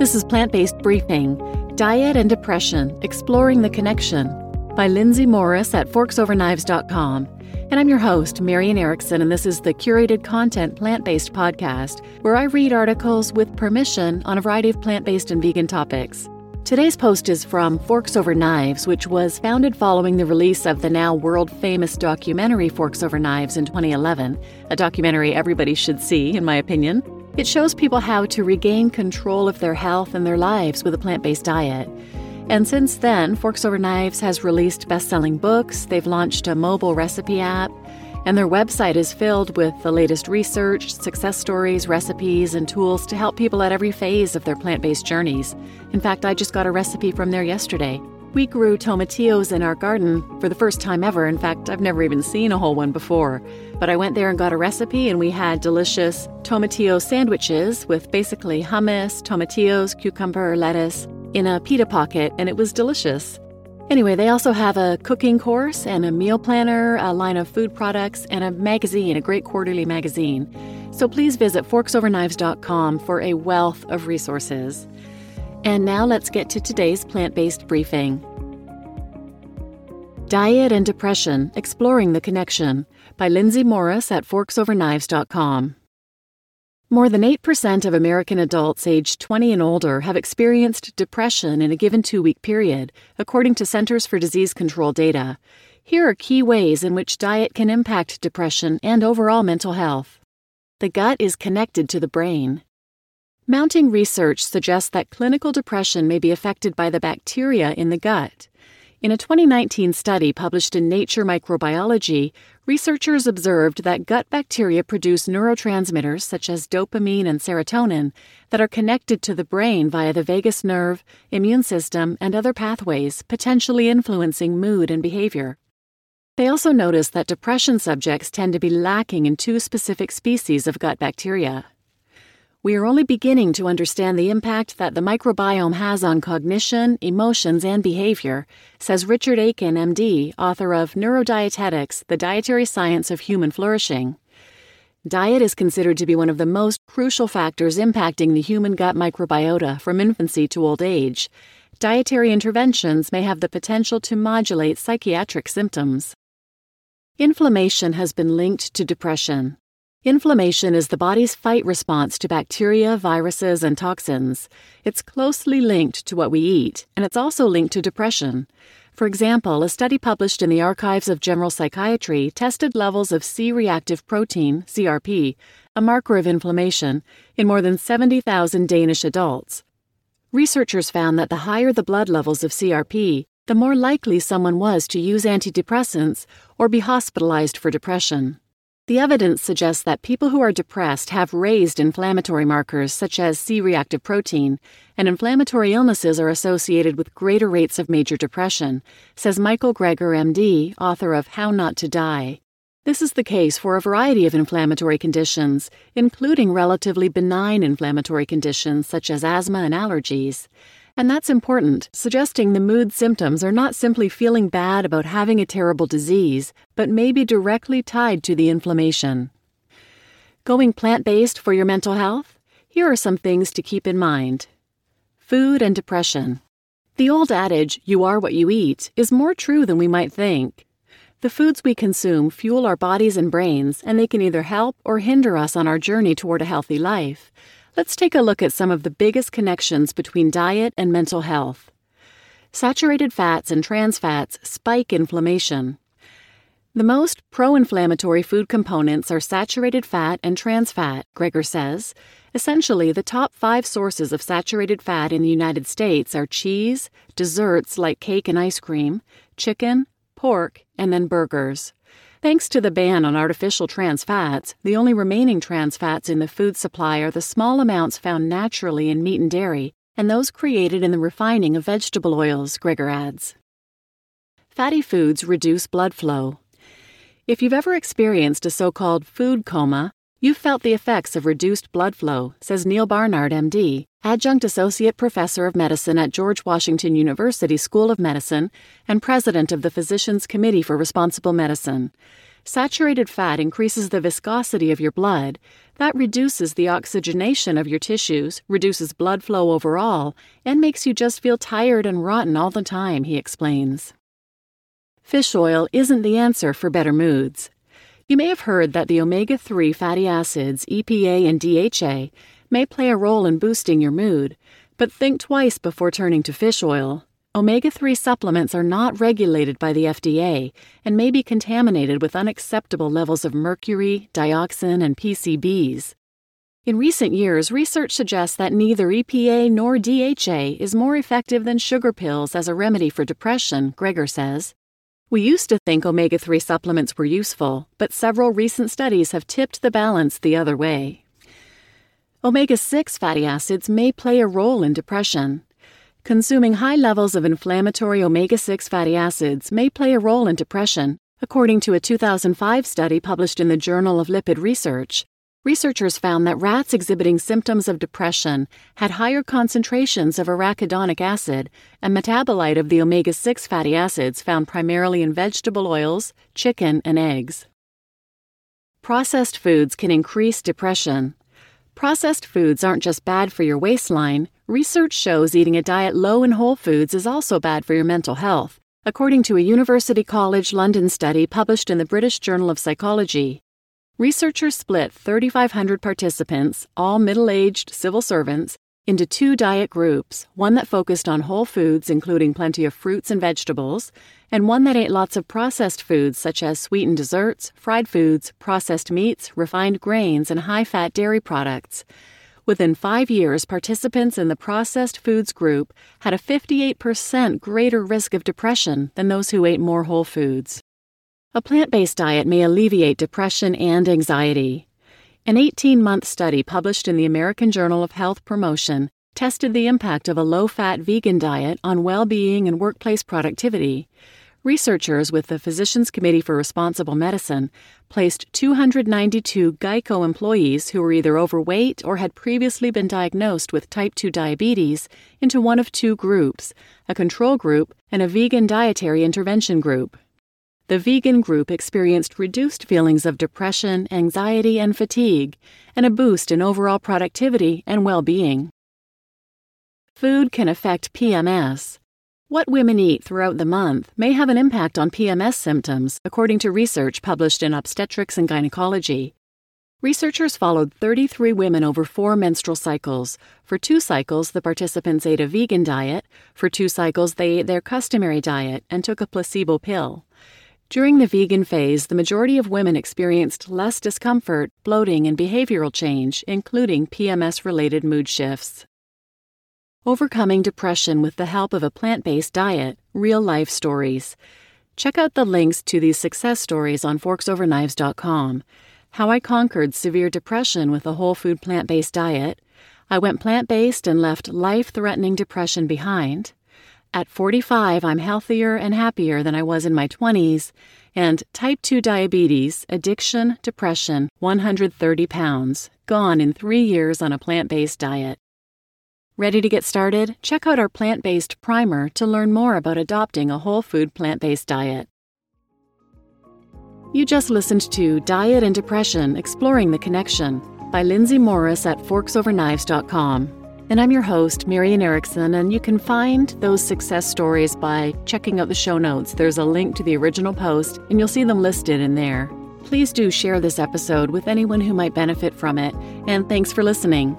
This is Plant Based Briefing Diet and Depression Exploring the Connection by Lindsay Morris at forksoverknives.com. And I'm your host, Marian Erickson, and this is the curated content plant based podcast where I read articles with permission on a variety of plant based and vegan topics. Today's post is from Forks Over Knives, which was founded following the release of the now world famous documentary Forks Over Knives in 2011, a documentary everybody should see, in my opinion. It shows people how to regain control of their health and their lives with a plant based diet. And since then, Forks Over Knives has released best selling books, they've launched a mobile recipe app, and their website is filled with the latest research, success stories, recipes, and tools to help people at every phase of their plant based journeys. In fact, I just got a recipe from there yesterday. We grew tomatillos in our garden for the first time ever. In fact, I've never even seen a whole one before. But I went there and got a recipe, and we had delicious tomatillo sandwiches with basically hummus, tomatillos, cucumber, lettuce in a pita pocket, and it was delicious. Anyway, they also have a cooking course and a meal planner, a line of food products, and a magazine, a great quarterly magazine. So please visit forksoverknives.com for a wealth of resources. And now let's get to today's plant based briefing. Diet and Depression Exploring the Connection by Lindsay Morris at forksoverknives.com. More than 8% of American adults aged 20 and older have experienced depression in a given two week period, according to Centers for Disease Control data. Here are key ways in which diet can impact depression and overall mental health. The gut is connected to the brain. Mounting research suggests that clinical depression may be affected by the bacteria in the gut. In a 2019 study published in Nature Microbiology, researchers observed that gut bacteria produce neurotransmitters such as dopamine and serotonin that are connected to the brain via the vagus nerve, immune system, and other pathways, potentially influencing mood and behavior. They also noticed that depression subjects tend to be lacking in two specific species of gut bacteria. We are only beginning to understand the impact that the microbiome has on cognition, emotions, and behavior, says Richard Aiken, MD, author of Neurodietetics The Dietary Science of Human Flourishing. Diet is considered to be one of the most crucial factors impacting the human gut microbiota from infancy to old age. Dietary interventions may have the potential to modulate psychiatric symptoms. Inflammation has been linked to depression. Inflammation is the body's fight response to bacteria, viruses, and toxins. It's closely linked to what we eat, and it's also linked to depression. For example, a study published in the Archives of General Psychiatry tested levels of C reactive protein, CRP, a marker of inflammation, in more than 70,000 Danish adults. Researchers found that the higher the blood levels of CRP, the more likely someone was to use antidepressants or be hospitalized for depression. The evidence suggests that people who are depressed have raised inflammatory markers such as C reactive protein, and inflammatory illnesses are associated with greater rates of major depression, says Michael Greger, MD, author of How Not to Die. This is the case for a variety of inflammatory conditions, including relatively benign inflammatory conditions such as asthma and allergies. And that's important, suggesting the mood symptoms are not simply feeling bad about having a terrible disease, but may be directly tied to the inflammation. Going plant based for your mental health? Here are some things to keep in mind Food and depression. The old adage, you are what you eat, is more true than we might think. The foods we consume fuel our bodies and brains, and they can either help or hinder us on our journey toward a healthy life. Let's take a look at some of the biggest connections between diet and mental health. Saturated fats and trans fats spike inflammation. The most pro inflammatory food components are saturated fat and trans fat, Greger says. Essentially, the top five sources of saturated fat in the United States are cheese, desserts like cake and ice cream, chicken, pork, and then burgers. Thanks to the ban on artificial trans fats, the only remaining trans fats in the food supply are the small amounts found naturally in meat and dairy, and those created in the refining of vegetable oils, Greger adds. Fatty foods reduce blood flow. If you've ever experienced a so called food coma, You've felt the effects of reduced blood flow, says Neal Barnard, MD, adjunct associate professor of medicine at George Washington University School of Medicine and president of the Physicians Committee for Responsible Medicine. Saturated fat increases the viscosity of your blood. That reduces the oxygenation of your tissues, reduces blood flow overall, and makes you just feel tired and rotten all the time, he explains. Fish oil isn't the answer for better moods. You may have heard that the omega 3 fatty acids, EPA and DHA, may play a role in boosting your mood, but think twice before turning to fish oil. Omega 3 supplements are not regulated by the FDA and may be contaminated with unacceptable levels of mercury, dioxin, and PCBs. In recent years, research suggests that neither EPA nor DHA is more effective than sugar pills as a remedy for depression, Greger says. We used to think omega 3 supplements were useful, but several recent studies have tipped the balance the other way. Omega 6 fatty acids may play a role in depression. Consuming high levels of inflammatory omega 6 fatty acids may play a role in depression, according to a 2005 study published in the Journal of Lipid Research. Researchers found that rats exhibiting symptoms of depression had higher concentrations of arachidonic acid, a metabolite of the omega 6 fatty acids found primarily in vegetable oils, chicken, and eggs. Processed foods can increase depression. Processed foods aren't just bad for your waistline, research shows eating a diet low in whole foods is also bad for your mental health, according to a University College London study published in the British Journal of Psychology. Researchers split 3,500 participants, all middle aged civil servants, into two diet groups one that focused on whole foods, including plenty of fruits and vegetables, and one that ate lots of processed foods such as sweetened desserts, fried foods, processed meats, refined grains, and high fat dairy products. Within five years, participants in the processed foods group had a 58% greater risk of depression than those who ate more whole foods. A plant based diet may alleviate depression and anxiety. An 18 month study published in the American Journal of Health Promotion tested the impact of a low fat vegan diet on well being and workplace productivity. Researchers with the Physicians Committee for Responsible Medicine placed 292 Geico employees who were either overweight or had previously been diagnosed with type 2 diabetes into one of two groups a control group and a vegan dietary intervention group. The vegan group experienced reduced feelings of depression, anxiety, and fatigue, and a boost in overall productivity and well being. Food can affect PMS. What women eat throughout the month may have an impact on PMS symptoms, according to research published in Obstetrics and Gynecology. Researchers followed 33 women over four menstrual cycles. For two cycles, the participants ate a vegan diet. For two cycles, they ate their customary diet and took a placebo pill. During the vegan phase, the majority of women experienced less discomfort, bloating, and behavioral change, including PMS related mood shifts. Overcoming depression with the help of a plant based diet, real life stories. Check out the links to these success stories on forksoverknives.com. How I conquered severe depression with a whole food plant based diet. I went plant based and left life threatening depression behind. At 45, I'm healthier and happier than I was in my 20s. And type 2 diabetes, addiction, depression, 130 pounds, gone in three years on a plant based diet. Ready to get started? Check out our plant based primer to learn more about adopting a whole food plant based diet. You just listened to Diet and Depression Exploring the Connection by Lindsay Morris at forksoverknives.com. And I'm your host, Marian Erickson, and you can find those success stories by checking out the show notes. There's a link to the original post, and you'll see them listed in there. Please do share this episode with anyone who might benefit from it, and thanks for listening.